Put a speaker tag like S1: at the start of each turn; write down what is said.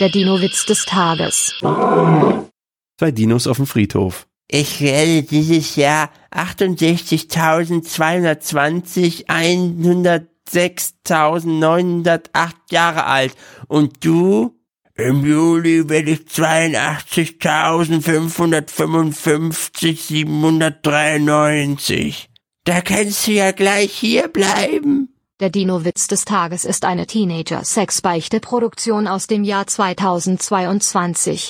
S1: Der Dino-Witz des Tages.
S2: Zwei Dinos auf dem Friedhof.
S3: Ich werde dieses Jahr 68.220 106.908 Jahre alt. Und du? Im Juli werde ich 82.555 793. Da kannst du ja gleich hier bleiben.
S1: Der Dino-Witz des Tages ist eine Teenager-Sex-Beichte-Produktion aus dem Jahr 2022.